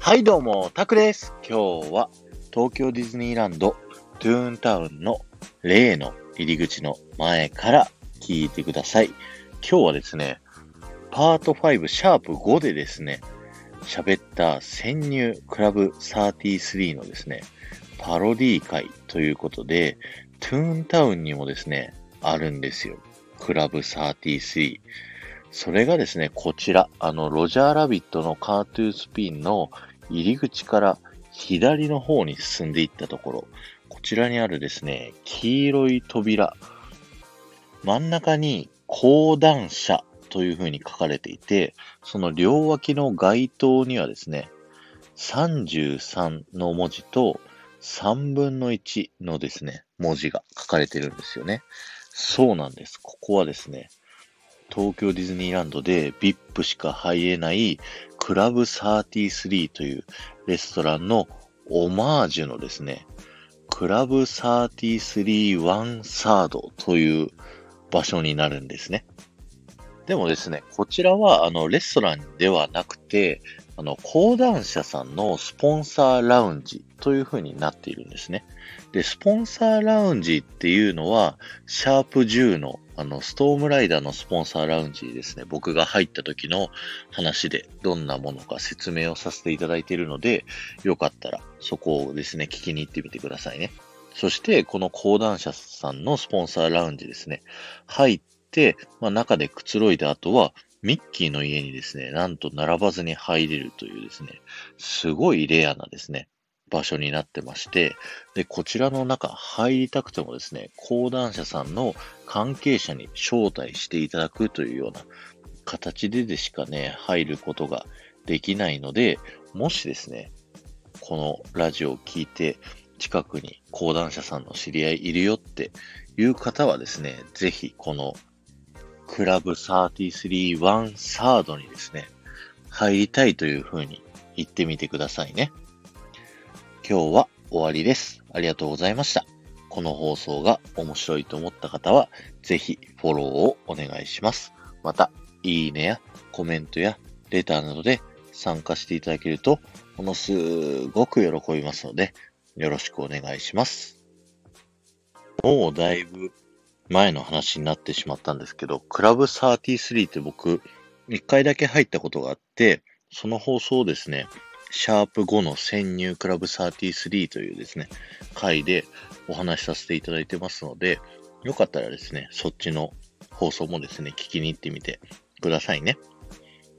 はいどうも、タクです。今日は東京ディズニーランドトゥーンタウンの例の入り口の前から聞いてください。今日はですね、パート5シャープ5でですね、喋った潜入クラブ33のですね、パロディ会ということで、トゥーンタウンにもですね、あるんですよ。クラブ33。それがですね、こちら、あの、ロジャーラビットのカートゥースピンの入り口から左の方に進んでいったところ、こちらにあるですね、黄色い扉、真ん中に講談社というふうに書かれていて、その両脇の街灯にはですね、33の文字と3分の1のですね、文字が書かれてるんですよね。そうなんです。ここはですね、東京ディズニーランドで VIP しか入れないクラブ33というレストランのオマージュのですね、クラブ33ワンサードという場所になるんですね。でもですね、こちらはあのレストランではなくて、あの講談社さんのスポンサーラウンジという風になっているんですね。で、スポンサーラウンジっていうのは、シャープ10のあの、ストームライダーのスポンサーラウンジですね、僕が入った時の話でどんなものか説明をさせていただいているので、よかったらそこをですね、聞きに行ってみてくださいね。そして、この講談社さんのスポンサーラウンジですね、入って、まあ、中でくつろいだ後は、ミッキーの家にですね、なんと並ばずに入れるというですね、すごいレアなですね、場所になってまして、で、こちらの中入りたくてもですね、講談社さんの関係者に招待していただくというような形ででしかね、入ることができないので、もしですね、このラジオを聞いて、近くに講談社さんの知り合いいるよっていう方はですね、ぜひこのクラブ33ワンサードにですね、入りたいというふうに言ってみてくださいね。今日は終わりです。ありがとうございました。この放送が面白いと思った方は、ぜひフォローをお願いします。また、いいねやコメントやレターなどで参加していただけると、ものすごく喜びますので、よろしくお願いします。もうだいぶ前の話になってしまったんですけど、クラブ33って僕、一回だけ入ったことがあって、その放送をですね、シャープ5の潜入クラブ33というですね、回でお話しさせていただいてますので、よかったらですね、そっちの放送もですね、聞きに行ってみてくださいね。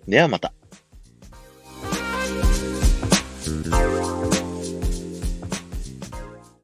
ではまた。